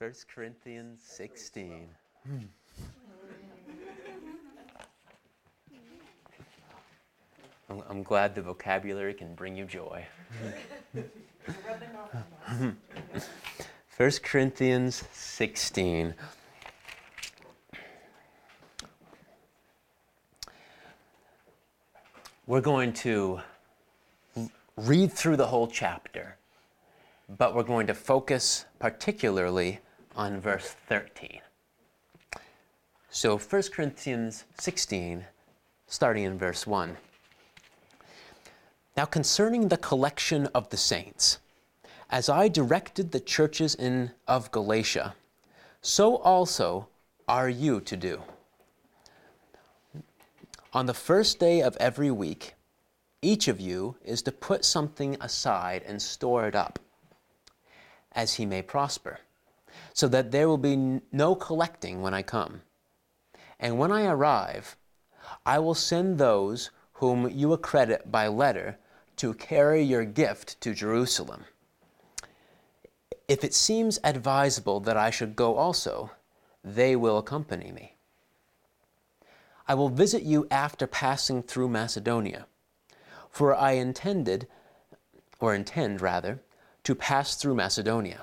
1 Corinthians 16. I'm, glad the vocabulary can bring you joy. 1 Corinthians 16. We're going to read through the whole chapter, but we're going to focus particularly on verse 13. So 1 Corinthians 16, starting in verse 1. Now, concerning the collection of the saints, as I directed the churches in, of Galatia, so also are you to do. On the first day of every week, each of you is to put something aside and store it up, as he may prosper, so that there will be no collecting when I come. And when I arrive, I will send those whom you accredit by letter to carry your gift to Jerusalem. If it seems advisable that I should go also, they will accompany me. I will visit you after passing through Macedonia, for I intended, or intend rather, to pass through Macedonia,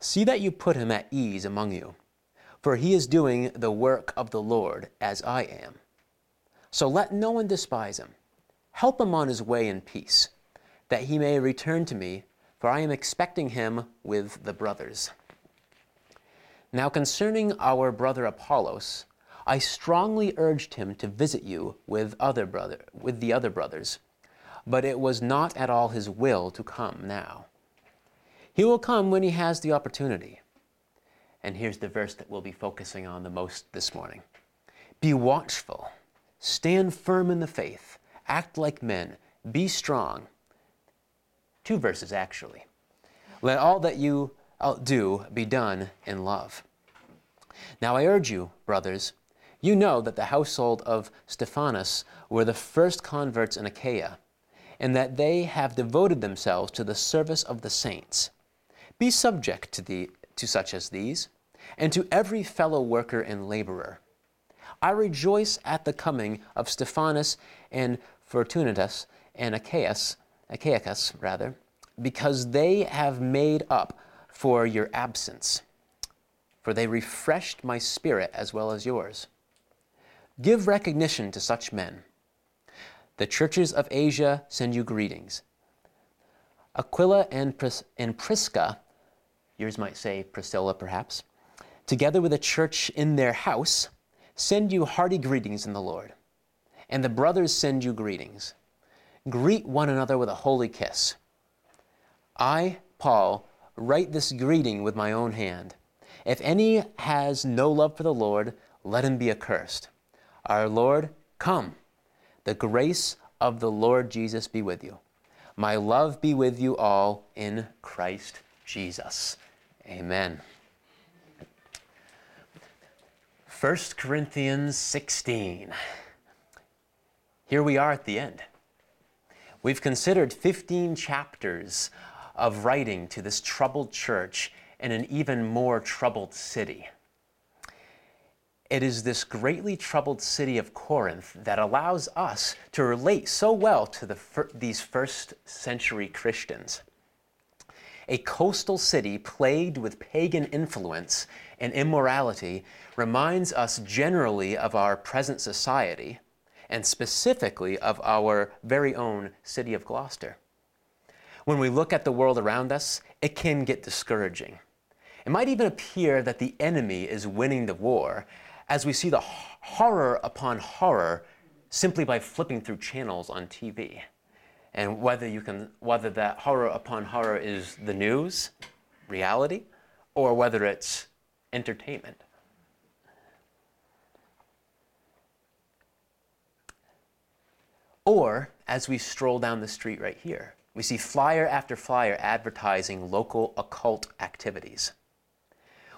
see that you put him at ease among you, for he is doing the work of the Lord as I am. So let no one despise him Help him on his way in peace, that he may return to me, for I am expecting him with the brothers. Now, concerning our brother Apollos, I strongly urged him to visit you with, other brother, with the other brothers, but it was not at all his will to come now. He will come when he has the opportunity. And here's the verse that we'll be focusing on the most this morning Be watchful, stand firm in the faith act like men, be strong. Two verses, actually. Let all that you uh, do be done in love. Now I urge you, brothers, you know that the household of Stephanas were the first converts in Achaia, and that they have devoted themselves to the service of the saints. Be subject to, the, to such as these, and to every fellow worker and laborer. I rejoice at the coming of Stephanas and Fortunatus and Achaeus, Achaicus rather, because they have made up for your absence. For they refreshed my spirit as well as yours. Give recognition to such men. The churches of Asia send you greetings. Aquila and, Pris- and Prisca, yours might say Priscilla perhaps, together with a church in their house, send you hearty greetings in the Lord and the brothers send you greetings. Greet one another with a holy kiss. I, Paul, write this greeting with my own hand. If any has no love for the Lord, let him be accursed. Our Lord, come. The grace of the Lord Jesus be with you. My love be with you all in Christ Jesus. Amen. 1 Corinthians 16. Here we are at the end. We've considered 15 chapters of writing to this troubled church in an even more troubled city. It is this greatly troubled city of Corinth that allows us to relate so well to the fir- these first century Christians. A coastal city plagued with pagan influence and immorality reminds us generally of our present society and specifically of our very own city of Gloucester. When we look at the world around us, it can get discouraging. It might even appear that the enemy is winning the war as we see the horror upon horror simply by flipping through channels on TV. And whether you can whether that horror upon horror is the news, reality, or whether it's entertainment. Or as we stroll down the street right here, we see flyer after flyer advertising local occult activities.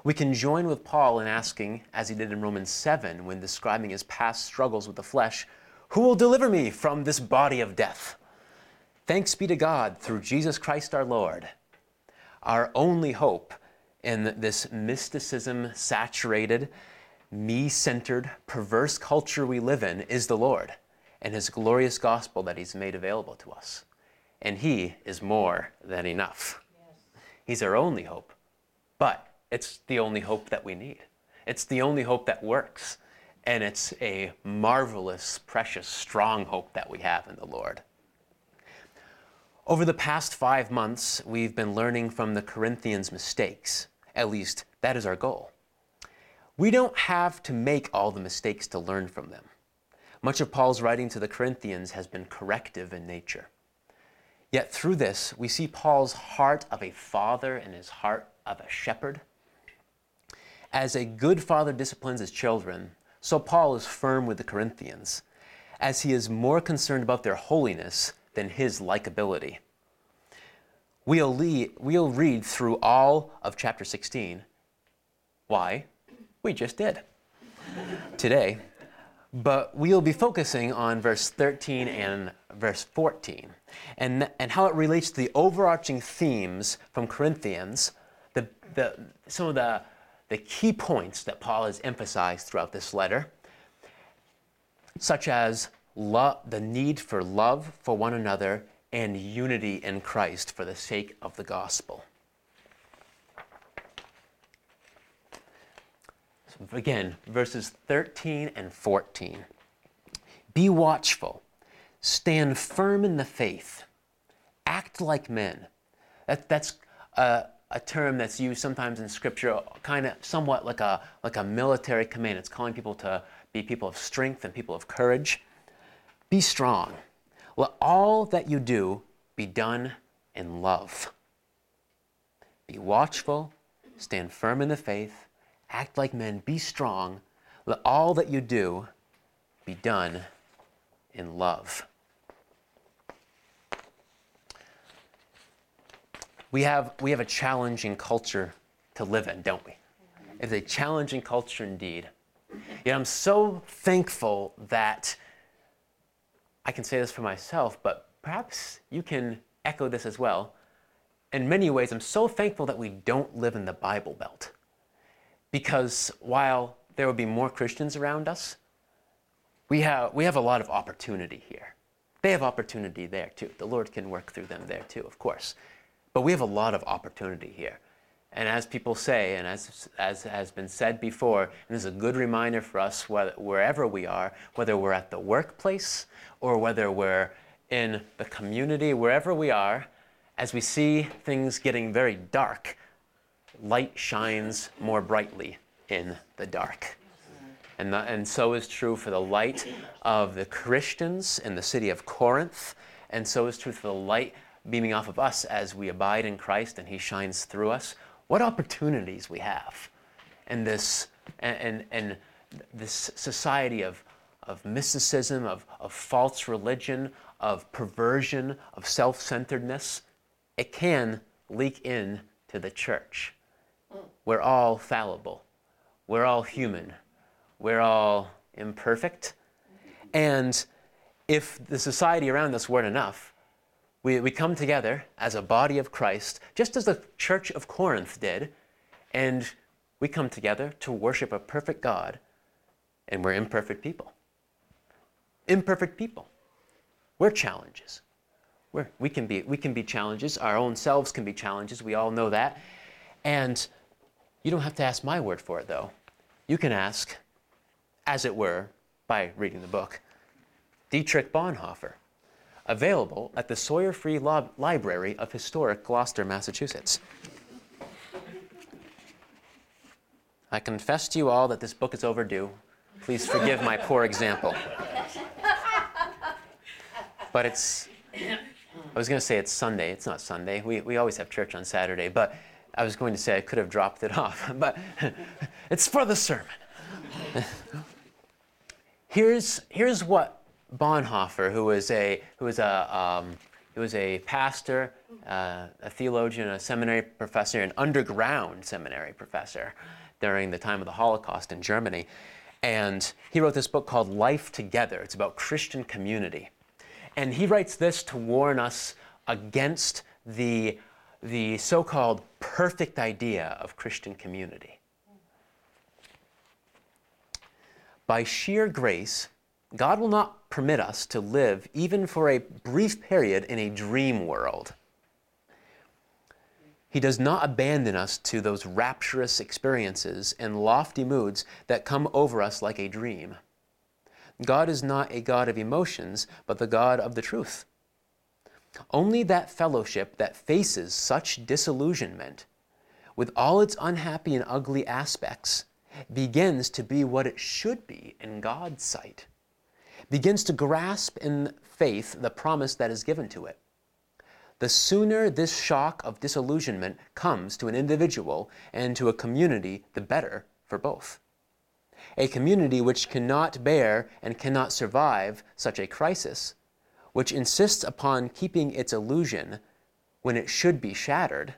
We can join with Paul in asking, as he did in Romans 7 when describing his past struggles with the flesh, Who will deliver me from this body of death? Thanks be to God through Jesus Christ our Lord. Our only hope in this mysticism saturated, me centered, perverse culture we live in is the Lord and his glorious gospel that he's made available to us. And he is more than enough. Yes. He's our only hope. But it's the only hope that we need. It's the only hope that works. And it's a marvelous, precious, strong hope that we have in the Lord. Over the past five months, we've been learning from the Corinthians' mistakes. At least, that is our goal. We don't have to make all the mistakes to learn from them. Much of Paul's writing to the Corinthians has been corrective in nature. Yet through this, we see Paul's heart of a father and his heart of a shepherd. As a good father disciplines his children, so Paul is firm with the Corinthians, as he is more concerned about their holiness than his likability. We'll, we'll read through all of chapter 16. Why? We just did. Today, but we'll be focusing on verse 13 and verse 14 and, and how it relates to the overarching themes from Corinthians, the, the, some of the, the key points that Paul has emphasized throughout this letter, such as love, the need for love for one another and unity in Christ for the sake of the gospel. again, verses 13 and 14. Be watchful, stand firm in the faith, act like men. That, that's a, a term that's used sometimes in Scripture, kind of somewhat like a, like a military command. It's calling people to be people of strength and people of courage. Be strong. Let all that you do be done in love. Be watchful, stand firm in the faith, Act like men, be strong. Let all that you do be done in love. We have, we have a challenging culture to live in, don't we? It's a challenging culture indeed. Yet I'm so thankful that I can say this for myself, but perhaps you can echo this as well. In many ways, I'm so thankful that we don't live in the Bible Belt. Because while there will be more Christians around us, we have, we have a lot of opportunity here. They have opportunity there too. The Lord can work through them there too, of course. But we have a lot of opportunity here. And as people say, and as, as has been said before, and this is a good reminder for us whether, wherever we are, whether we're at the workplace or whether we're in the community, wherever we are, as we see things getting very dark, light shines more brightly in the dark. And, the, and so is true for the light of the Christians in the city of Corinth, and so is true for the light beaming off of us as we abide in Christ and He shines through us. What opportunities we have in this, and, and, this society of, of mysticism, of, of false religion, of perversion, of self centeredness. It can leak in to the church. We're all fallible. We're all human. We're all imperfect. And if the society around us weren't enough, we, we come together as a body of Christ, just as the church of Corinth did, and we come together to worship a perfect God, and we're imperfect people. Imperfect people. We're challenges. We're, we, can be, we can be challenges. Our own selves can be challenges. We all know that. And you don't have to ask my word for it, though. You can ask, as it were, by reading the book, Dietrich Bonhoeffer, available at the Sawyer Free Library of Historic Gloucester, Massachusetts. I confess to you all that this book is overdue. Please forgive my poor example. But it's, I was going to say it's Sunday. It's not Sunday. We, we always have church on Saturday. But I was going to say I could have dropped it off, but it's for the sermon. here's, here's what Bonhoeffer, who was a, who was a, um, he was a pastor, uh, a theologian, a seminary professor, an underground seminary professor during the time of the Holocaust in Germany. And he wrote this book called Life Together. It's about Christian community. And he writes this to warn us against the, the so called perfect idea of Christian community. By sheer grace, God will not permit us to live even for a brief period in a dream world. He does not abandon us to those rapturous experiences and lofty moods that come over us like a dream. God is not a God of emotions, but the God of the truth. Only that fellowship that faces such disillusionment, with all its unhappy and ugly aspects, begins to be what it should be in God's sight, begins to grasp in faith the promise that is given to it. The sooner this shock of disillusionment comes to an individual and to a community, the better for both. A community which cannot bear and cannot survive such a crisis, which insists upon keeping its illusion when it should be shattered,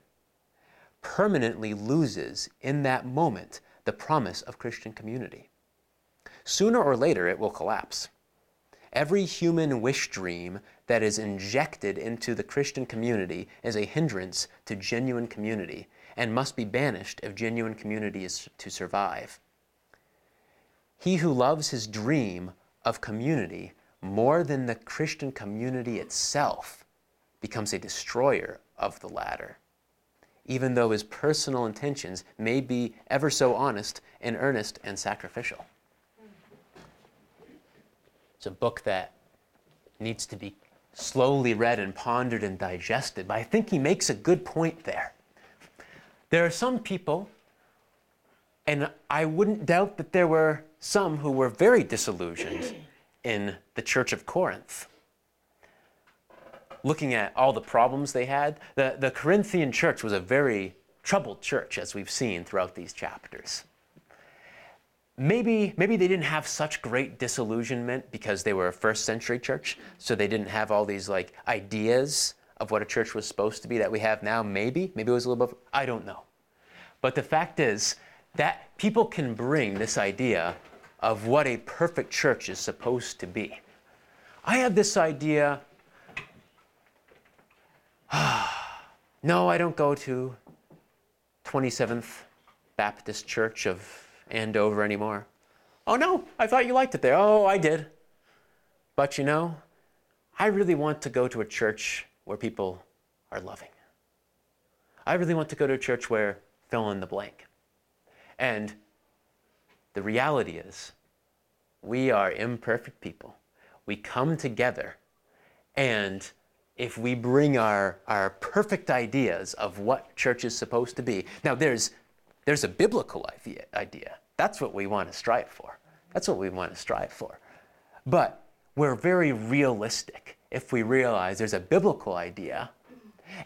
permanently loses in that moment the promise of Christian community. Sooner or later, it will collapse. Every human wish dream that is injected into the Christian community is a hindrance to genuine community and must be banished if genuine community is to survive. He who loves his dream of community more than the Christian community itself becomes a destroyer of the latter even though his personal intentions may be ever so honest and earnest and sacrificial. It's a book that needs to be slowly read and pondered and digested, but I think he makes a good point there. There are some people, and I wouldn't doubt that there were some who were very disillusioned in the Church of Corinth looking at all the problems they had, the, the Corinthian church was a very troubled church, as we've seen throughout these chapters. Maybe, maybe they didn't have such great disillusionment because they were a first century church, so they didn't have all these like ideas of what a church was supposed to be that we have now. Maybe, maybe it was a little bit, I don't know. But the fact is that people can bring this idea of what a perfect church is supposed to be. I have this idea no, I don't go to 27th Baptist Church of Andover anymore. Oh, no, I thought you liked it there. Oh, I did. But you know, I really want to go to a church where people are loving. I really want to go to a church where fill in the blank. And the reality is, we are imperfect people. We come together and if we bring our, our perfect ideas of what church is supposed to be. Now, there's, there's a biblical idea. That's what we want to strive for. That's what we want to strive for. But we're very realistic if we realize there's a biblical idea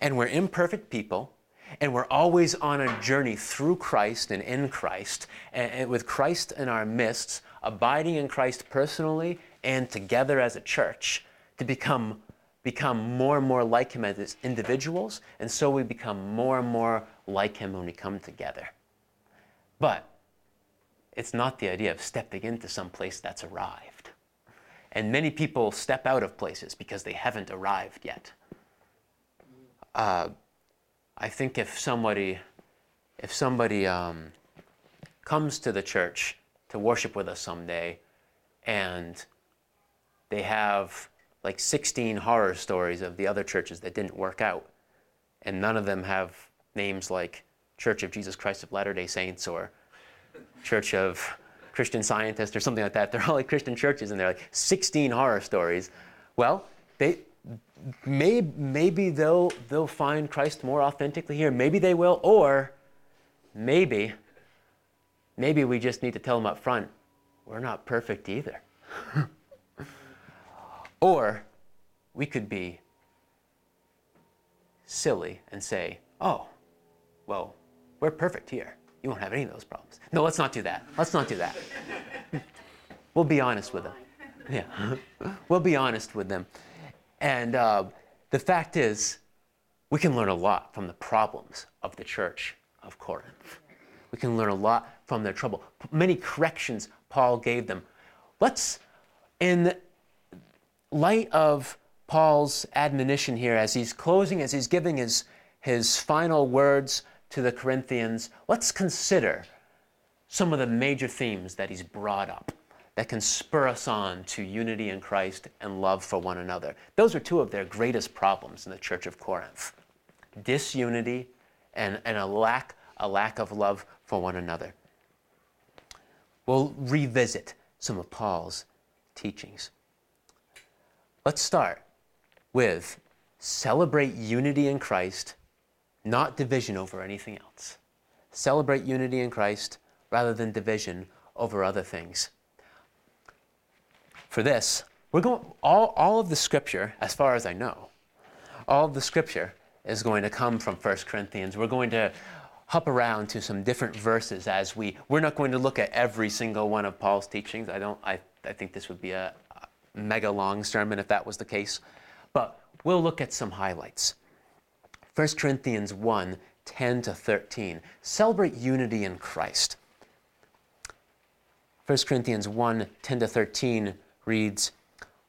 and we're imperfect people and we're always on a journey through Christ and in Christ, and, and with Christ in our midst, abiding in Christ personally and together as a church to become become more and more like Him as individuals, and so we become more and more like Him when we come together. But it's not the idea of stepping into some place that's arrived. And many people step out of places because they haven't arrived yet. Uh, I think if somebody, if somebody um, comes to the church to worship with us someday, and they have like 16 horror stories of the other churches that didn't work out. And none of them have names like Church of Jesus Christ of Latter day Saints or Church of Christian Scientist or something like that. They're all like Christian churches and they're like 16 horror stories. Well, they, may, maybe they'll, they'll find Christ more authentically here. Maybe they will. Or maybe, maybe we just need to tell them up front we're not perfect either. Or we could be silly and say, oh, well, we're perfect here. You won't have any of those problems. No, let's not do that. Let's not do that. we'll be honest with them. Yeah. we'll be honest with them. And uh, the fact is, we can learn a lot from the problems of the church of Corinth. We can learn a lot from their trouble. Many corrections Paul gave them. Let's, in light of Paul's admonition here, as he's closing, as he's giving his, his final words to the Corinthians, let's consider some of the major themes that he's brought up that can spur us on to unity in Christ and love for one another. Those are two of their greatest problems in the church of Corinth disunity and, and a, lack, a lack of love for one another. We'll revisit some of Paul's teachings. Let's start with celebrate unity in Christ, not division over anything else. Celebrate unity in Christ rather than division over other things. For this, we're going all, all of the scripture, as far as I know, all of the scripture is going to come from 1 Corinthians. We're going to hop around to some different verses as we we're not going to look at every single one of Paul's teachings. I don't I, I think this would be a, a mega long sermon if that was the case. But we'll look at some highlights. 1 Corinthians 1, 10 to 13. Celebrate unity in Christ. 1 Corinthians 1, 10 to 13 reads,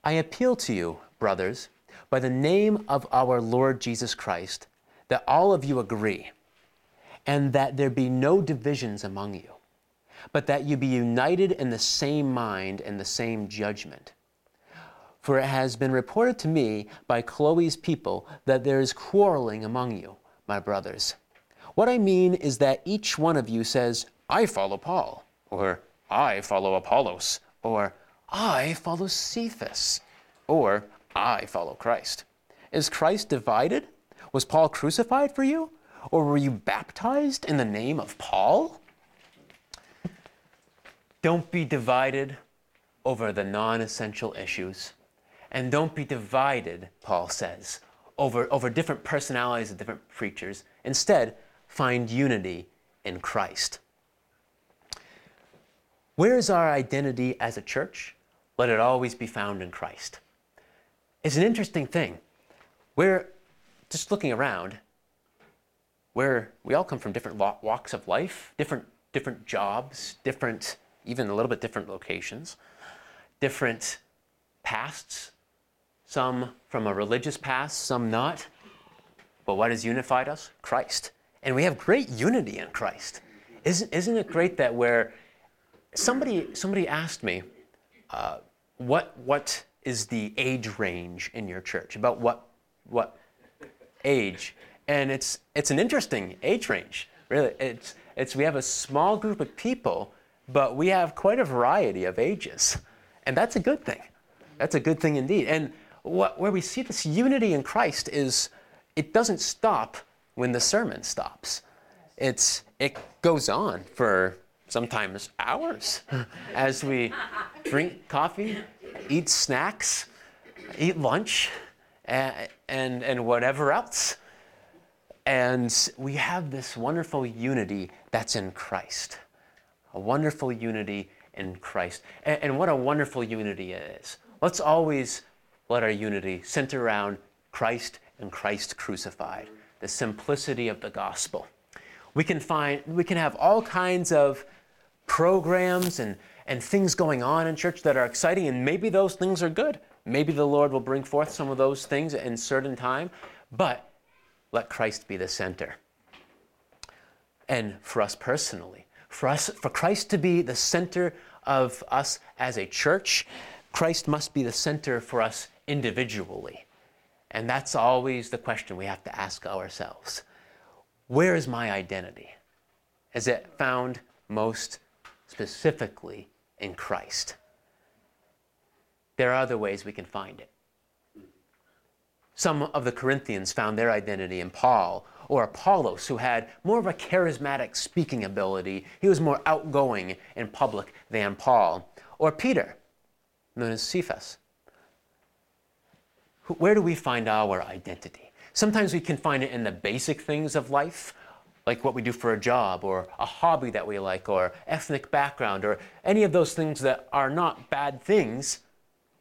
I appeal to you, brothers, by the name of our Lord Jesus Christ, that all of you agree, and that there be no divisions among you, but that you be united in the same mind and the same judgment. For it has been reported to me by Chloe's people that there is quarreling among you, my brothers. What I mean is that each one of you says, I follow Paul, or I follow Apollos, or I follow Cephas, or I follow Christ. Is Christ divided? Was Paul crucified for you? Or were you baptized in the name of Paul? Don't be divided over the non essential issues. And don't be divided, Paul says, over, over different personalities of different preachers. Instead, find unity in Christ. Where is our identity as a church? Let it always be found in Christ It's an interesting thing. We're just looking around, where we all come from different walks of life, different different jobs, different even a little bit different locations, different pasts, some from a religious past, some not. But what has unified us? Christ. And we have great unity in Christ. Isn't, isn't it great that where somebody, somebody asked me, uh, what, what is the age range in your church? About what what age? And it's it's an interesting age range. Really, it's it's we have a small group of people, but we have quite a variety of ages, and that's a good thing. That's a good thing indeed. And what, where we see this unity in Christ is it doesn't stop when the sermon stops. It's it goes on for sometimes hours as we drink coffee eat snacks, eat lunch, and, and, and whatever else. And we have this wonderful unity that's in Christ. A wonderful unity in Christ. And, and what a wonderful unity it is. Let's always let our unity center around Christ and Christ crucified, the simplicity of the gospel. We can find, we can have all kinds of programs and and things going on in church that are exciting, and maybe those things are good. Maybe the Lord will bring forth some of those things in certain time, but let Christ be the center. And for us personally, for us, for Christ to be the center of us as a church, Christ must be the center for us individually. And that's always the question we have to ask ourselves. Where is my identity? Is it found most specifically in Christ. There are other ways we can find it. Some of the Corinthians found their identity in Paul or Apollos, who had more of a charismatic speaking ability. He was more outgoing in public than Paul. Or Peter, known as Cephas. Where do we find our identity? Sometimes we can find it in the basic things of life, like what we do for a job or a hobby that we like or ethnic background or any of those things that are not bad things,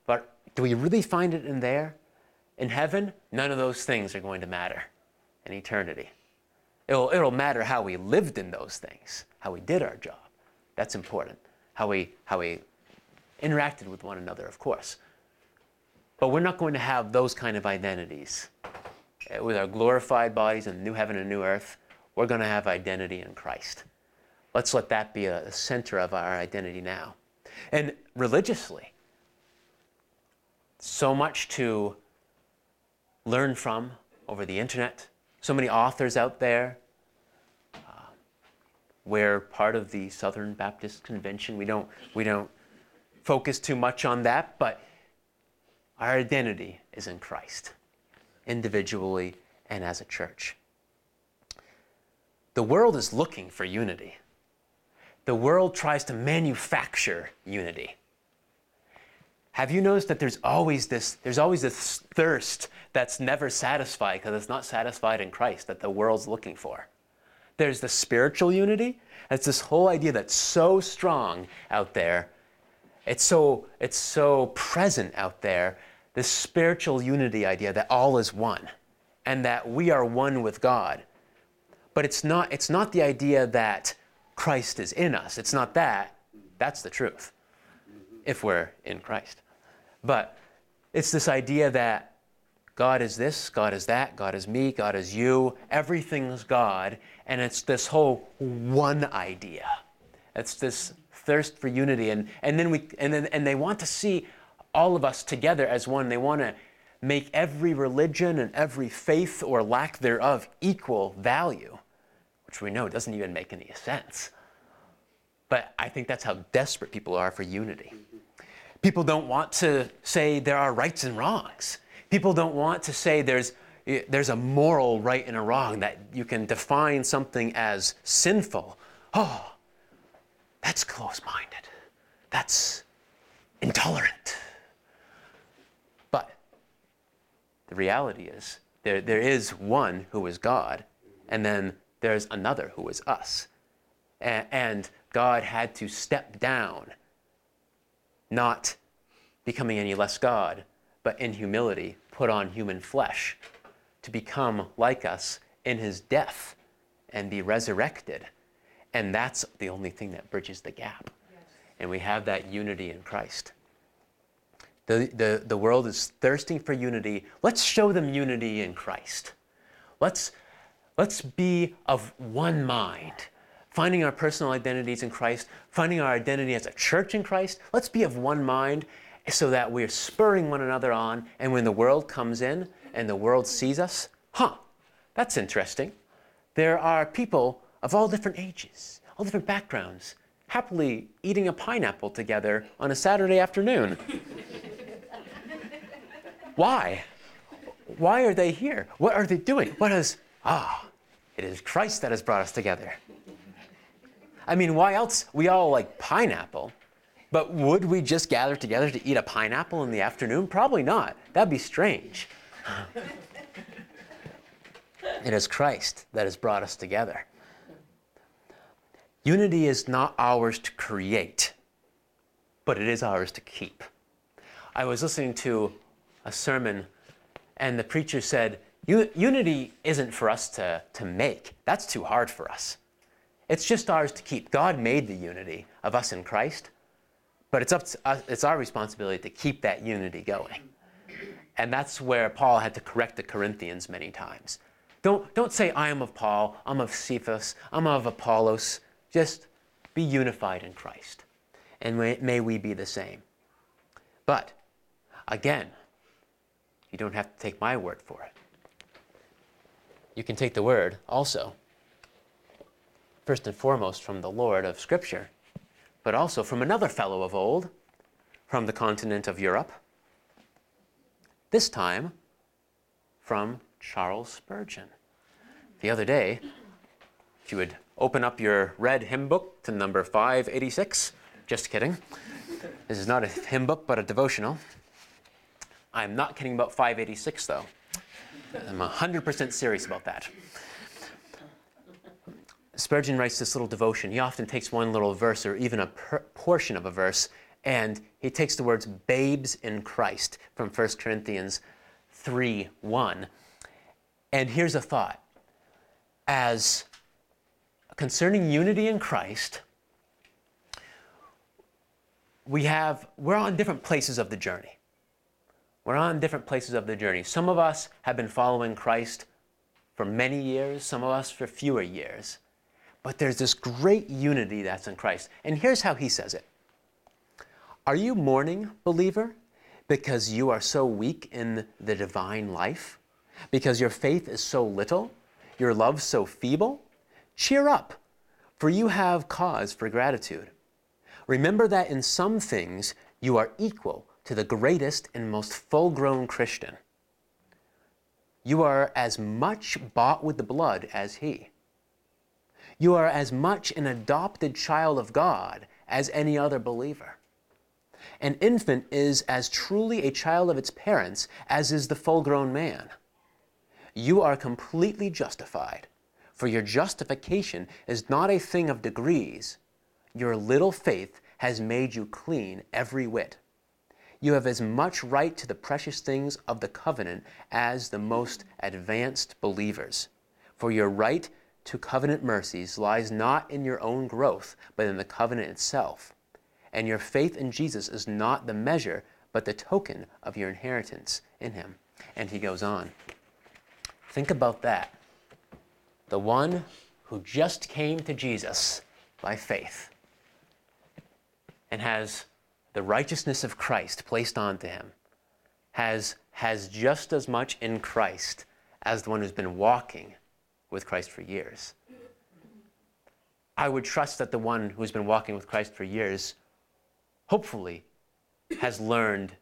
but do we really find it in there? In heaven, none of those things are going to matter in eternity. It'll, it'll matter how we lived in those things, how we did our job. That's important. How we, how we interacted with one another, of course. But we're not going to have those kind of identities. Eh, with our glorified bodies in the new heaven and new earth, we're going to have identity in Christ. Let's let that be a center of our identity now. And religiously, so much to learn from over the internet, so many authors out there. Uh, we're part of the Southern Baptist Convention. We don't, we don't focus too much on that, but our identity is in Christ, individually and as a church. The world is looking for unity. The world tries to manufacture unity. Have you noticed that there's always this there's always this thirst that's never satisfied because it's not satisfied in Christ that the world's looking for. There's the spiritual unity. It's this whole idea that's so strong out there. It's so it's so present out there. This spiritual unity idea that all is one and that we are one with God. But it's not it's not the idea that Christ is in us. It's not that. That's the truth. If we're in Christ. But it's this idea that God is this, God is that, God is me, God is you, everything's God, and it's this whole one idea. It's this thirst for unity and, and then we and then and they want to see all of us together as one. They want to make every religion and every faith or lack thereof equal value, which we know doesn't even make any sense. But I think that's how desperate people are for unity. People don't want to say there are rights and wrongs. People don't want to say there's, there's a moral right and a wrong, that you can define something as sinful. Oh, that's close minded. That's intolerant. But the reality is, there, there is one who is God, and then there's another who is us. And, and God had to step down not becoming any less God, but in humility put on human flesh to become like us in his death and be resurrected. And that's the only thing that bridges the gap. Yes. And we have that unity in Christ. The, the, the world is thirsting for unity. Let's show them unity in Christ. Let's, let's be of one mind finding our personal identities in Christ, finding our identity as a church in Christ. Let's be of one mind so that we're spurring one another on. And when the world comes in and the world sees us, huh, that's interesting. There are people of all different ages, all different backgrounds, happily eating a pineapple together on a Saturday afternoon. Why? Why are they here? What are they doing? What is, ah, it is Christ that has brought us together. I mean, why else? We all like pineapple. But would we just gather together to eat a pineapple in the afternoon? Probably not. That'd be strange. it is Christ that has brought us together. Unity is not ours to create, but it is ours to keep. I was listening to a sermon, and the preacher said, Unity isn't for us to, to make. That's too hard for us. It's just ours to keep. God made the unity of us in Christ, but it's, up us, it's our responsibility to keep that unity going. And that's where Paul had to correct the Corinthians many times. Don't, don't say, I am of Paul, I'm of Cephas, I'm of Apollos. Just be unified in Christ. And may, may we be the same. But, again, you don't have to take my word for it. You can take the word also first and foremost from the Lord of Scripture, but also from another fellow of old, from the continent of Europe, this time from Charles Spurgeon. The other day, if you would open up your red hymn book to number 586, just kidding. This is not a hymn book, but a devotional. I'm not kidding about 586, though. I'm 100% serious about that. Spurgeon writes this little devotion. He often takes one little verse or even a per- portion of a verse and he takes the words babes in Christ from 1 Corinthians 3 1. And here's a thought as concerning unity in Christ, we have, we're on different places of the journey. We're on different places of the journey. Some of us have been following Christ for many years, some of us for fewer years. But there's this great unity that's in Christ. And here's how he says it Are you mourning, believer, because you are so weak in the divine life? Because your faith is so little? Your love so feeble? Cheer up, for you have cause for gratitude. Remember that in some things you are equal to the greatest and most full grown Christian. You are as much bought with the blood as he. You are as much an adopted child of God as any other believer. An infant is as truly a child of its parents as is the full grown man. You are completely justified, for your justification is not a thing of degrees. Your little faith has made you clean every whit. You have as much right to the precious things of the covenant as the most advanced believers. For your right to covenant mercies lies not in your own growth, but in the covenant itself. And your faith in Jesus is not the measure, but the token of your inheritance in him. And he goes on. Think about that. The one who just came to Jesus by faith and has the righteousness of Christ placed onto him has, has just as much in Christ as the one who's been walking with Christ for years. I would trust that the one who's been walking with Christ for years, hopefully, has learned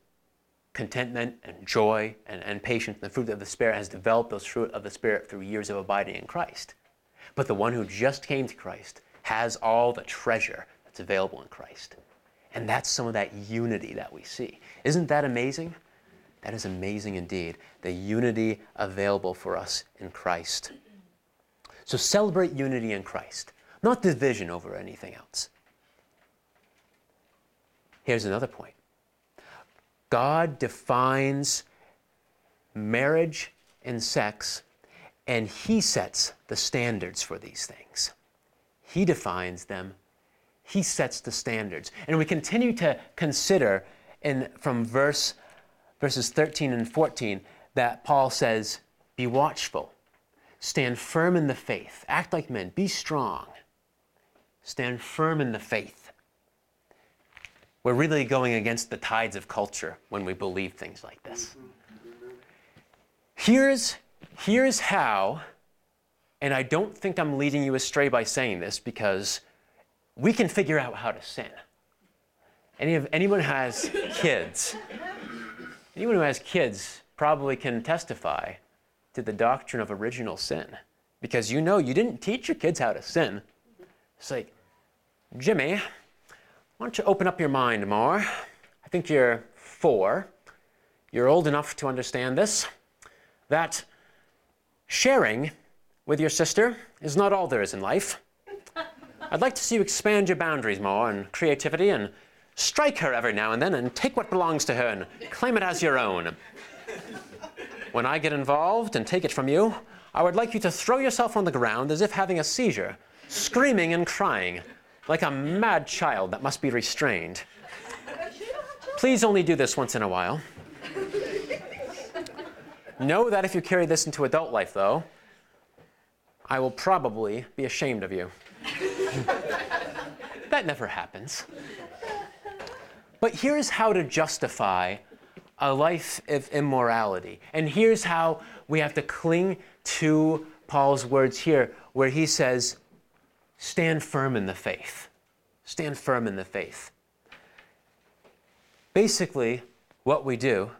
contentment and joy and, and patience. The fruit of the Spirit has developed those fruit of the Spirit through years of abiding in Christ. But the one who just came to Christ has all the treasure that's available in Christ. And that's some of that unity that we see. Isn't that amazing? That is amazing indeed. The unity available for us in Christ. So celebrate unity in Christ, not division over anything else. Here's another point God defines marriage and sex, and He sets the standards for these things. He defines them he sets the standards. And we continue to consider in, from verse, verses 13 and 14 that Paul says, Be watchful, stand firm in the faith, act like men, be strong, stand firm in the faith. We're really going against the tides of culture when we believe things like this. Here's, here's how, and I don't think I'm leading you astray by saying this because we can figure out how to sin. Any of, anyone who has kids, anyone who has kids probably can testify to the doctrine of original sin because you know you didn't teach your kids how to sin. It's like, Jimmy, why don't you open up your mind more? I think you're four. You're old enough to understand this that sharing with your sister is not all there is in life. I'd like to see you expand your boundaries more and creativity and strike her every now and then and take what belongs to her and claim it as your own. When I get involved and take it from you, I would like you to throw yourself on the ground as if having a seizure, screaming and crying, like a mad child that must be restrained. Please only do this once in a while. Know that if you carry this into adult life, though, I will probably be ashamed of you. that never happens. But here's how to justify a life of immorality. And here's how we have to cling to Paul's words here, where he says, Stand firm in the faith. Stand firm in the faith. Basically, what we do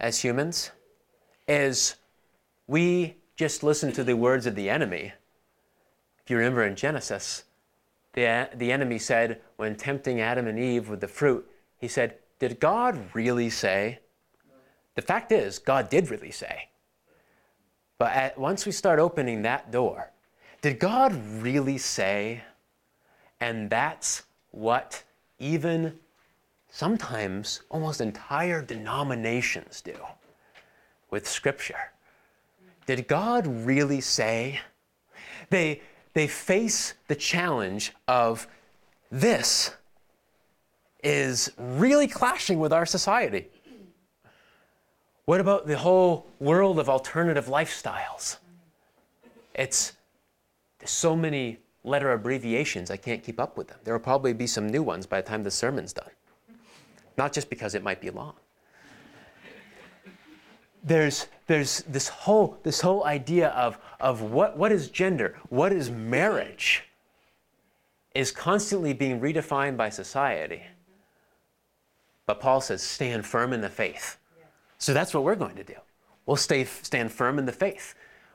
as humans is we just listen to the words of the enemy If you remember in Genesis, the, the enemy said, when tempting Adam and Eve with the fruit, he said, Did God really say? The fact is, God did really say. But at, once we start opening that door, did God really say? And that's what even sometimes almost entire denominations do with Scripture. Did God really say? They, they face the challenge of this is really clashing with our society. What about the whole world of alternative lifestyles? It's there's so many letter abbreviations, I can't keep up with them. There will probably be some new ones by the time the sermon's done. Not just because it might be long. There's, there's this, whole, this whole idea of, of what, what is gender, what is marriage, is constantly being redefined by society. But Paul says, stand firm in the faith. So that's what we're going to do. We'll stay, stand firm in the faith.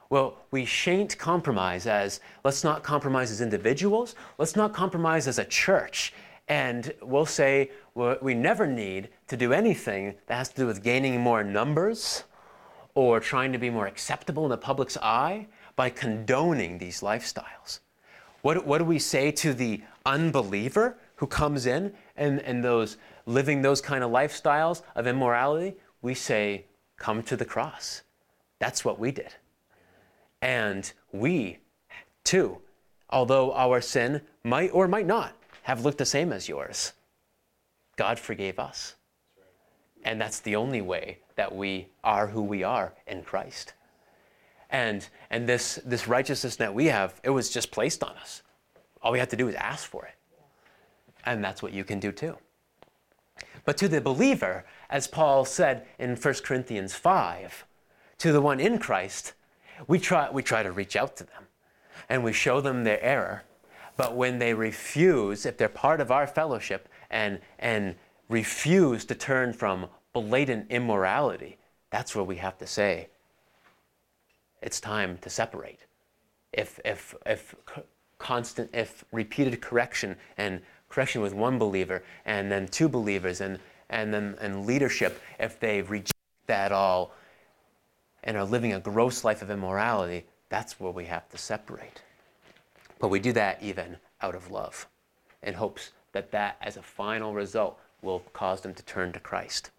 Well, we shan't compromise as, let's not compromise as individuals, let's not compromise as a church. And we'll say well, we never need to do anything that has to do with gaining more numbers or trying to be more acceptable in the public's eye by condoning these lifestyles. What, what do we say to the unbeliever who comes in and, and those living those kind of lifestyles of immorality? We say, come to the cross. That's what we did. And we, too, although our sin might or might not have looked the same as yours, God forgave us. And that's the only way that we are who we are in Christ. And, and this, this righteousness that we have, it was just placed on us. All we have to do is ask for it. And that's what you can do too. But to the believer, as Paul said in 1 Corinthians 5, to the one in Christ, we try, we try to reach out to them and we show them their error. But when they refuse, if they're part of our fellowship and, and refuse to turn from blatant immorality, that's where we have to say, it's time to separate. If, if, if constant, if repeated correction and correction with one believer and then two believers and, and then and leadership, if they reject that all, and are living a gross life of immorality, that's where we have to separate. But we do that even out of love in hopes that that, as a final result, will cause them to turn to Christ.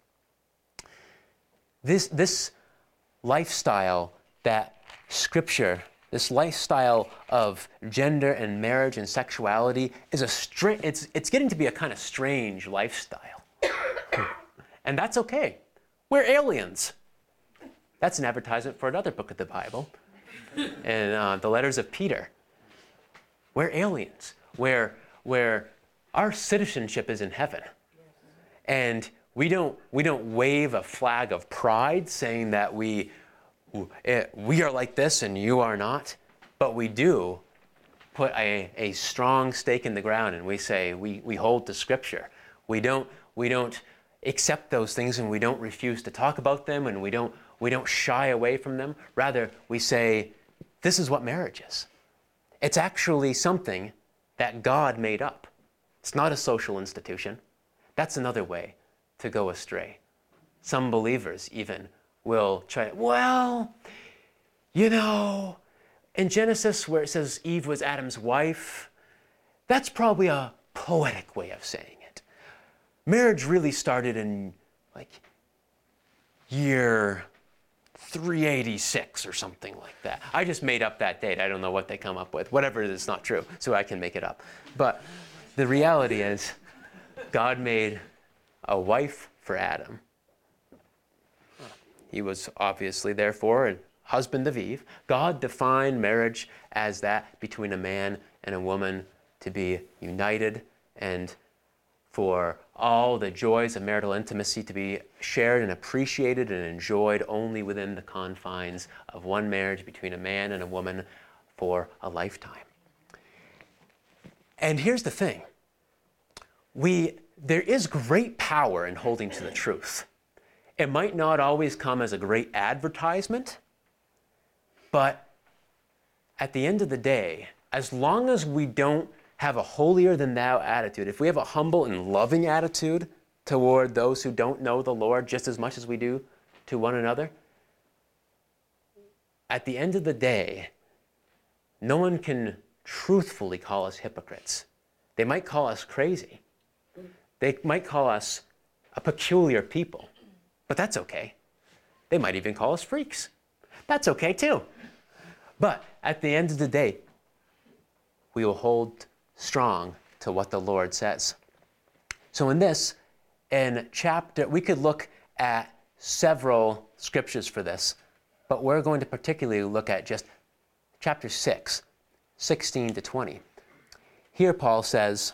This, this lifestyle that Scripture, this lifestyle of gender and marriage and sexuality, is a str- it's, it's getting to be a kind of strange lifestyle. and that's okay. We're aliens. That's an advertisement for another book of the Bible, and uh, the letters of Peter. We're aliens, where, where our citizenship is in heaven. And we don't, we don't wave a flag of pride saying that we, eh, we are like this and you are not, but we do put a, a strong stake in the ground and we say we, we hold to Scripture. We don't, we don't accept those things and we don't refuse to talk about them and we don't we don't shy away from them. Rather, we say, this is what marriage is. It's actually something that God made up. It's not a social institution. That's another way to go astray. Some believers even will try, well, you know, in Genesis where it says Eve was Adam's wife, that's probably a poetic way of saying it. Marriage really started in like year 386 or something like that. I just made up that date. I don't know what they come up with. Whatever it is, not true, so I can make it up. But the reality is, God made a wife for Adam. He was obviously, therefore, a husband of Eve. God defined marriage as that between a man and a woman to be united and for all the joys of marital intimacy to be shared and appreciated and enjoyed only within the confines of one marriage between a man and a woman for a lifetime. And here's the thing we, there is great power in holding to the truth. It might not always come as a great advertisement, but at the end of the day, as long as we don't have a holier than thou attitude, if we have a humble and loving attitude toward those who don't know the Lord just as much as we do to one another, at the end of the day, no one can truthfully call us hypocrites. They might call us crazy. They might call us a peculiar people, but that's okay. They might even call us freaks. That's okay too. But at the end of the day, we will hold strong to what the Lord says. So, in this, in chapter, we could look at several scriptures for this, but we're going to particularly look at just chapter 6, 16 to 20. Here, Paul says,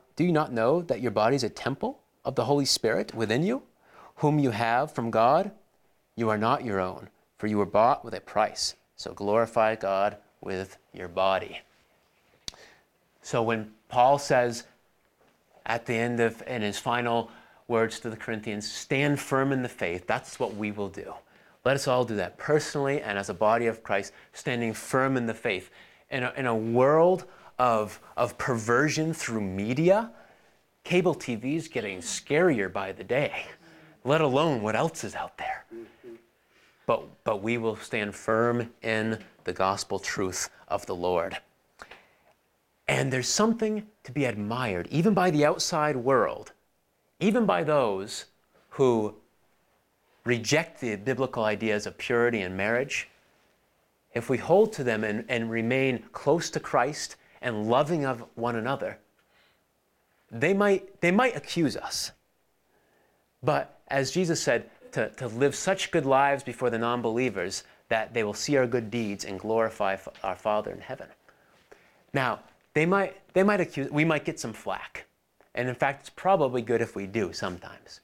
do you not know that your body is a temple of the Holy Spirit within you, whom you have from God? You are not your own, for you were bought with a price. So glorify God with your body. So when Paul says at the end of in his final words to the Corinthians, stand firm in the faith, that's what we will do. Let us all do that personally and as a body of Christ, standing firm in the faith. In a, in a world of, of perversion through media, cable TV is getting scarier by the day, let alone what else is out there. But, but we will stand firm in the gospel truth of the Lord. And there's something to be admired, even by the outside world, even by those who reject the biblical ideas of purity and marriage. If we hold to them and, and remain close to Christ and loving of one another, they might, they might accuse us. But as Jesus said, to, to live such good lives before the non believers that they will see our good deeds and glorify our Father in heaven. Now, they might, they might accuse, we might get some flack. And in fact, it's probably good if we do sometimes,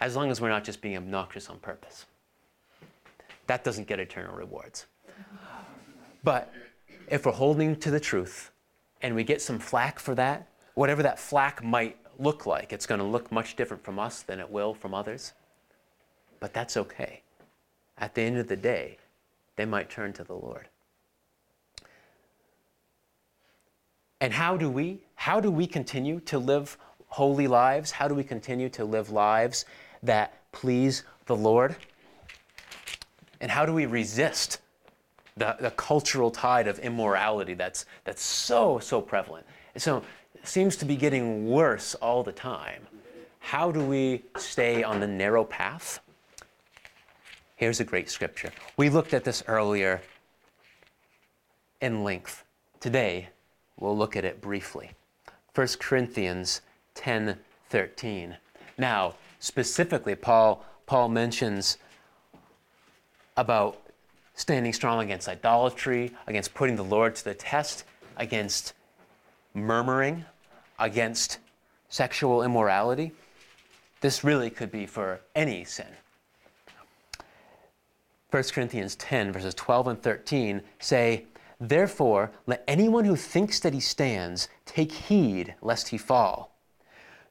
as long as we're not just being obnoxious on purpose. That doesn't get eternal rewards. But if we're holding to the truth and we get some flack for that, whatever that flack might look like, it's going to look much different from us than it will from others. But that's okay. At the end of the day, they might turn to the Lord. And how do we? How do we continue to live holy lives? How do we continue to live lives that please the Lord? And how do we resist the, the cultural tide of immorality that's, that's so, so prevalent? And so it seems to be getting worse all the time. How do we stay on the narrow path? Here's a great scripture. We looked at this earlier in length. Today, We'll look at it briefly. 1 Corinthians 10 13. Now, specifically, Paul, Paul mentions about standing strong against idolatry, against putting the Lord to the test, against murmuring, against sexual immorality. This really could be for any sin. 1 Corinthians 10, verses 12 and 13 say, Therefore, let anyone who thinks that he stands take heed lest he fall.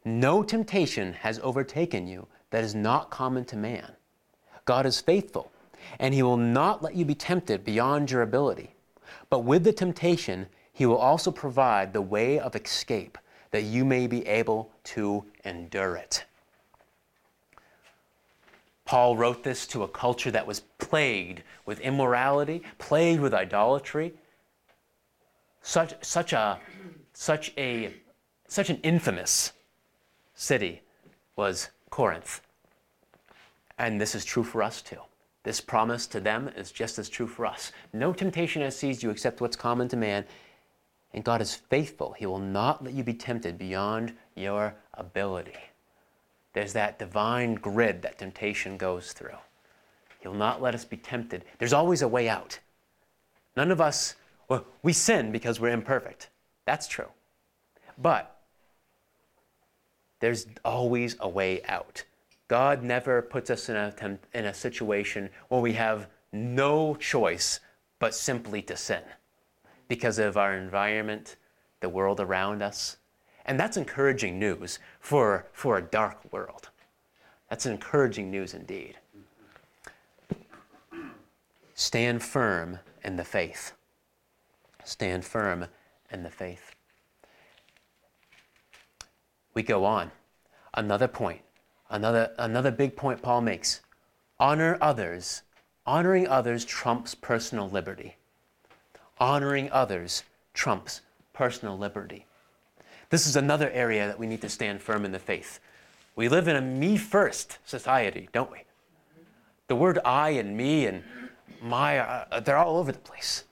No temptation has overtaken you that is not common to man. God is faithful, and he will not let you be tempted beyond your ability. But with the temptation, he will also provide the way of escape that you may be able to endure it. Paul wrote this to a culture that was plagued with immorality, plagued with idolatry. Such, such, a, such, a, such an infamous city was Corinth. And this is true for us too. This promise to them is just as true for us. No temptation has seized you except what's common to man. And God is faithful. He will not let you be tempted beyond your ability. There's that divine grid that temptation goes through. He'll not let us be tempted. There's always a way out. None of us, well, we sin because we're imperfect. That's true. But there's always a way out. God never puts us in a, in a situation where we have no choice but simply to sin because of our environment, the world around us. And that's encouraging news for, for a dark world. That's encouraging news indeed. Stand firm in the faith. Stand firm in the faith. We go on. Another point, another, another big point Paul makes honor others. Honoring others trumps personal liberty. Honoring others trumps personal liberty. This is another area that we need to stand firm in the faith. We live in a me first society, don't we? The word I and me and my, uh, they're all over the place.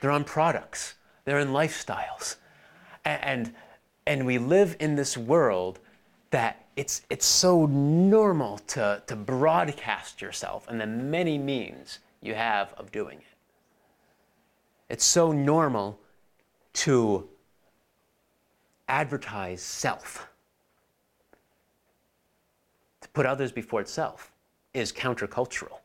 They're on products, they're in lifestyles. And, and, and we live in this world that it's, it's so normal to, to broadcast yourself and the many means you have of doing it. It's so normal to advertise self. To put others before itself is countercultural.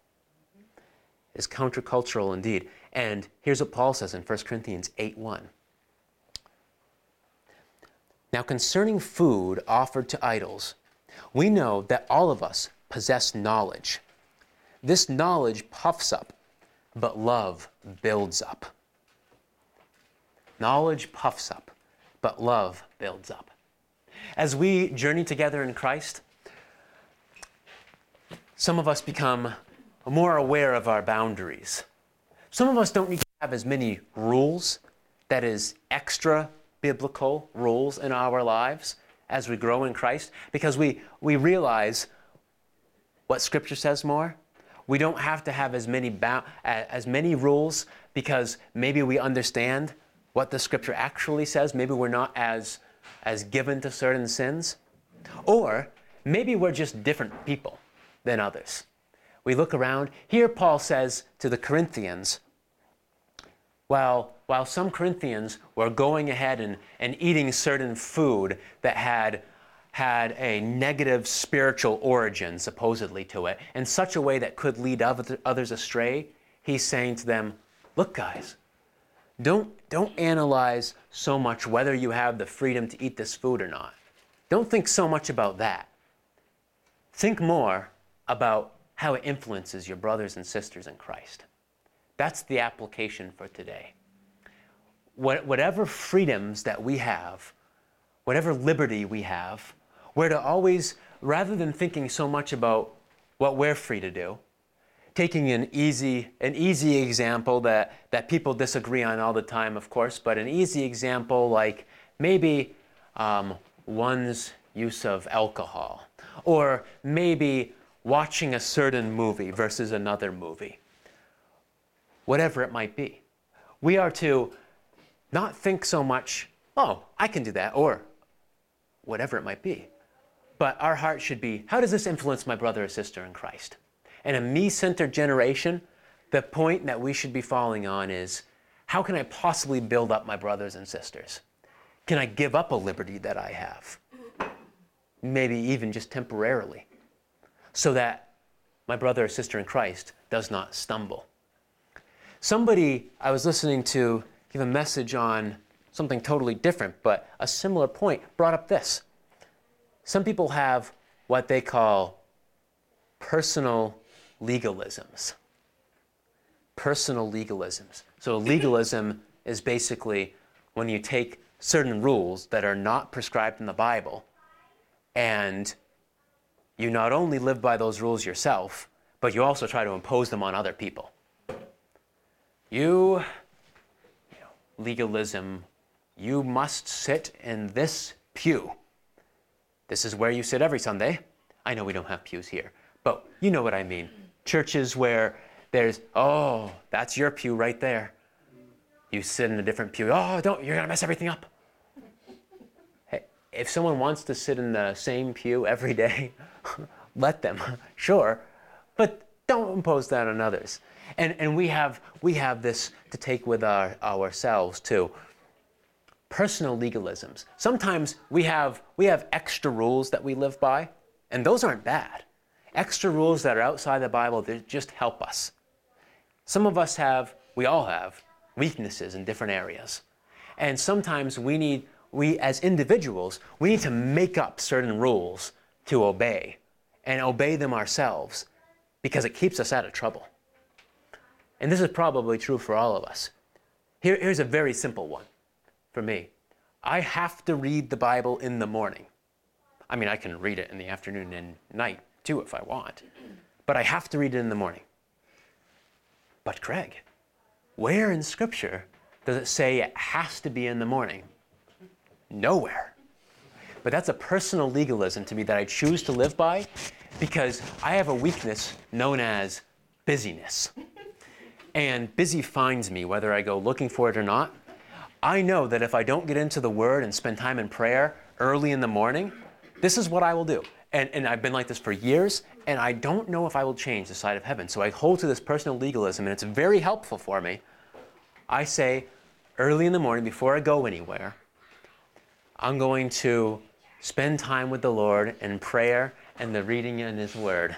Is countercultural indeed. And here's what Paul says in 1 Corinthians 8 1. Now, concerning food offered to idols, we know that all of us possess knowledge. This knowledge puffs up, but love builds up. Knowledge puffs up, but love builds up. As we journey together in Christ, some of us become more aware of our boundaries. Some of us don't need to have as many rules, that is, extra biblical rules in our lives as we grow in Christ because we, we realize what Scripture says more. We don't have to have as many, ba- as many rules because maybe we understand what the Scripture actually says. Maybe we're not as, as given to certain sins. Or maybe we're just different people than others. We look around. Here, Paul says to the Corinthians, while, while some Corinthians were going ahead and, and eating certain food that had, had a negative spiritual origin, supposedly, to it, in such a way that could lead others astray, he's saying to them, Look, guys, don't, don't analyze so much whether you have the freedom to eat this food or not. Don't think so much about that. Think more about how it influences your brothers and sisters in Christ. That's the application for today. What, whatever freedoms that we have, whatever liberty we have, we're to always, rather than thinking so much about what we're free to do, taking an easy, an easy example that, that people disagree on all the time, of course, but an easy example like maybe um, one's use of alcohol, or maybe watching a certain movie versus another movie whatever it might be. We are to not think so much, oh, I can do that, or whatever it might be. But our heart should be, how does this influence my brother or sister in Christ? In a me centered generation, the point that we should be falling on is, how can I possibly build up my brothers and sisters? Can I give up a liberty that I have? Maybe even just temporarily, so that my brother or sister in Christ does not stumble. Somebody I was listening to give a message on something totally different, but a similar point, brought up this. Some people have what they call personal legalisms. Personal legalisms. So, legalism is basically when you take certain rules that are not prescribed in the Bible and you not only live by those rules yourself, but you also try to impose them on other people. You, legalism, you must sit in this pew. This is where you sit every Sunday. I know we don't have pews here, but you know what I mean. Churches where there's, oh, that's your pew right there. You sit in a different pew. Oh, don't, you're going to mess everything up. Hey, if someone wants to sit in the same pew every day, let them, sure, but don't impose that on others. And, and we, have, we have this to take with our, ourselves too. Personal legalisms. Sometimes we have, we have extra rules that we live by, and those aren't bad. Extra rules that are outside the Bible that just help us. Some of us have We all have weaknesses in different areas. And sometimes we need, we as individuals, we need to make up certain rules to obey and obey them ourselves because it keeps us out of trouble. And this is probably true for all of us. Here, here's a very simple one for me I have to read the Bible in the morning. I mean, I can read it in the afternoon and night too if I want, but I have to read it in the morning. But, Craig, where in Scripture does it say it has to be in the morning? Nowhere. But that's a personal legalism to me that I choose to live by because I have a weakness known as busyness. And busy finds me whether I go looking for it or not. I know that if I don't get into the Word and spend time in prayer early in the morning, this is what I will do. And, and I've been like this for years, and I don't know if I will change the side of heaven. So I hold to this personal legalism, and it's very helpful for me. I say early in the morning, before I go anywhere, I'm going to spend time with the Lord in prayer and the reading in His Word.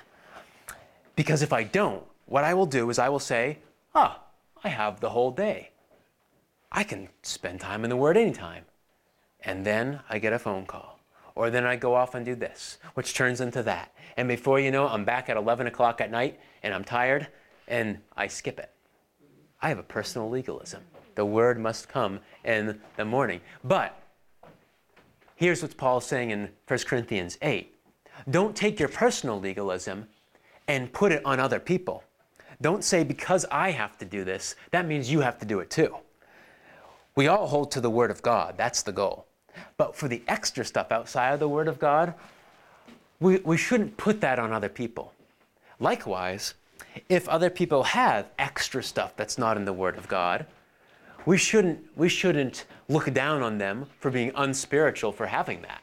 Because if I don't, what I will do is I will say, ah, I have the whole day. I can spend time in the Word anytime. And then I get a phone call. Or then I go off and do this, which turns into that. And before you know I'm back at 11 o'clock at night and I'm tired and I skip it. I have a personal legalism. The Word must come in the morning. But here's what Paul's saying in 1 Corinthians 8 don't take your personal legalism and put it on other people. Don't say, because I have to do this, that means you have to do it too. We all hold to the Word of God, that's the goal. But for the extra stuff outside of the Word of God, we, we shouldn't put that on other people. Likewise, if other people have extra stuff that's not in the Word of God, we shouldn't, we shouldn't look down on them for being unspiritual for having that.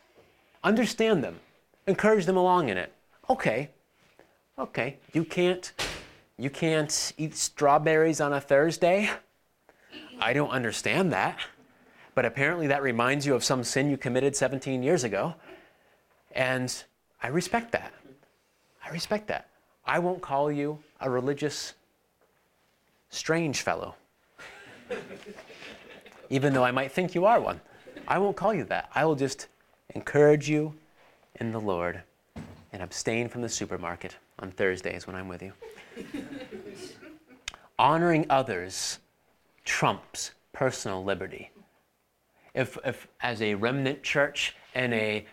Understand them, encourage them along in it. Okay, okay, you can't you can't eat strawberries on a Thursday? I don't understand that. But apparently that reminds you of some sin you committed 17 years ago. And I respect that. I respect that. I won't call you a religious strange fellow. Even though I might think you are one. I won't call you that. I will just encourage you in the Lord and abstain from the supermarket on Thursdays when I'm with you. Honoring others trumps personal liberty. If, if, as a remnant church and a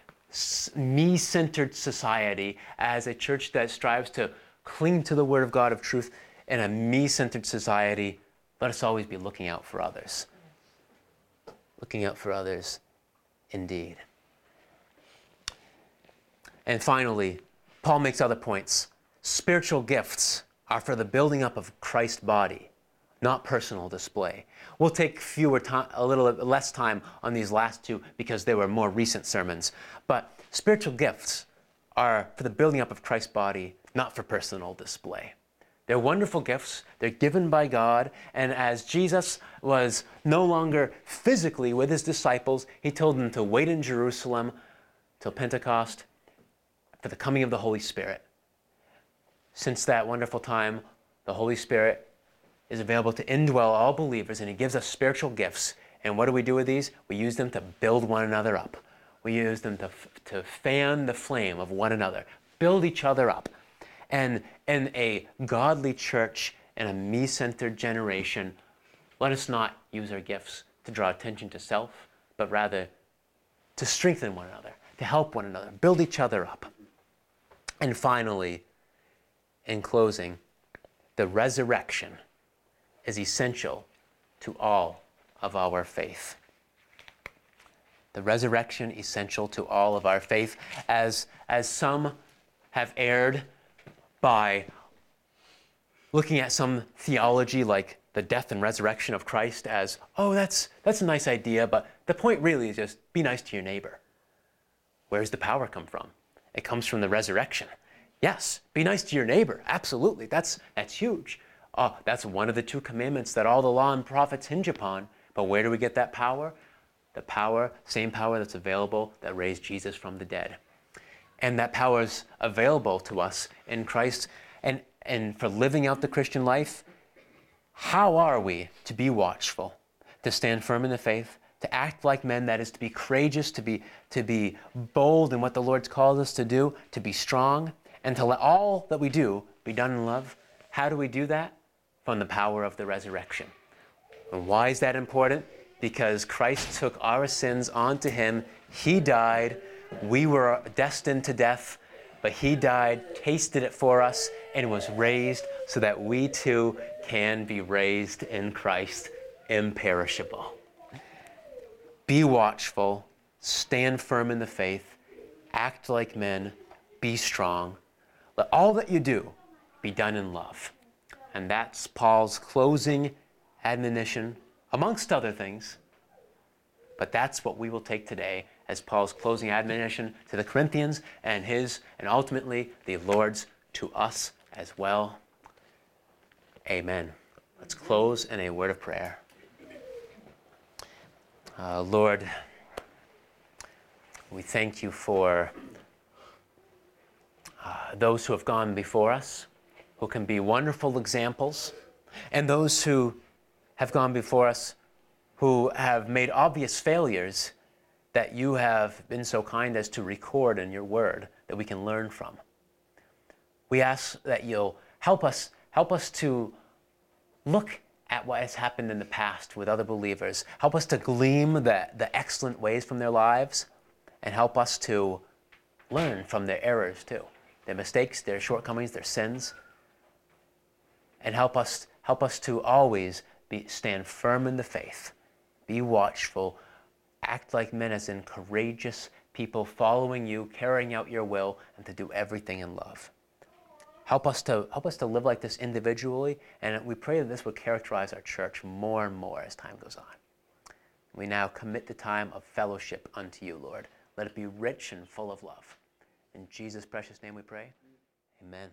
me centered society, as a church that strives to cling to the Word of God of truth, in a me centered society, let us always be looking out for others. Looking out for others indeed. And finally, Paul makes other points. Spiritual gifts are for the building up of Christ's body, not personal display. We'll take fewer time, a little less time on these last two because they were more recent sermons. But spiritual gifts are for the building up of Christ's body, not for personal display. They're wonderful gifts. They're given by God. And as Jesus was no longer physically with his disciples, he told them to wait in Jerusalem till Pentecost for the coming of the Holy Spirit since that wonderful time, the Holy Spirit is available to indwell all believers and He gives us spiritual gifts. And what do we do with these? We use them to build one another up. We use them to, to fan the flame of one another, build each other up. And in a godly church and a me centered generation, let us not use our gifts to draw attention to self, but rather to strengthen one another, to help one another, build each other up. And finally, in closing, the resurrection is essential to all of our faith. The resurrection essential to all of our faith, as, as some have erred by looking at some theology like the death and resurrection of Christ as, oh, that's, that's a nice idea, but the point really is just be nice to your neighbor. Where does the power come from? It comes from the resurrection. Yes, be nice to your neighbor. Absolutely. That's, that's huge. Uh, that's one of the two commandments that all the law and prophets hinge upon. But where do we get that power? The power, same power that's available that raised Jesus from the dead. And that power is available to us in Christ. And, and for living out the Christian life, How are we to be watchful, to stand firm in the faith, to act like men, that is, to be courageous, to be, to be bold in what the Lord's called us to do, to be strong, and to let all that we do be done in love? How do we do that? From the power of the resurrection. And why is that important? Because Christ took our sins onto him. He died. We were destined to death, but he died, tasted it for us, and was raised so that we too can be raised in Christ imperishable. Be watchful, stand firm in the faith, act like men, be strong. Let all that you do be done in love. And that's Paul's closing admonition, amongst other things. But that's what we will take today as Paul's closing admonition to the Corinthians and his, and ultimately the Lord's to us as well. Amen. Let's close in a word of prayer. Uh, Lord, we thank you for uh, those who have gone before us, who can be wonderful examples, and those who have gone before us who have made obvious failures that you have been so kind as to record in your word that we can learn from. We ask that you'll help us help us to look at what has happened in the past with other believers. Help us to glean the, the excellent ways from their lives and help us to learn from their errors too, their mistakes, their shortcomings, their sins. And help us help us to always be, stand firm in the faith, be watchful, act like men as in courageous people following you, carrying out your will, and to do everything in love. Help us to help us to live like this individually, and we pray that this would characterize our church more and more as time goes on. We now commit the time of fellowship unto you, Lord. Let it be rich and full of love. In Jesus' precious name we pray. Amen.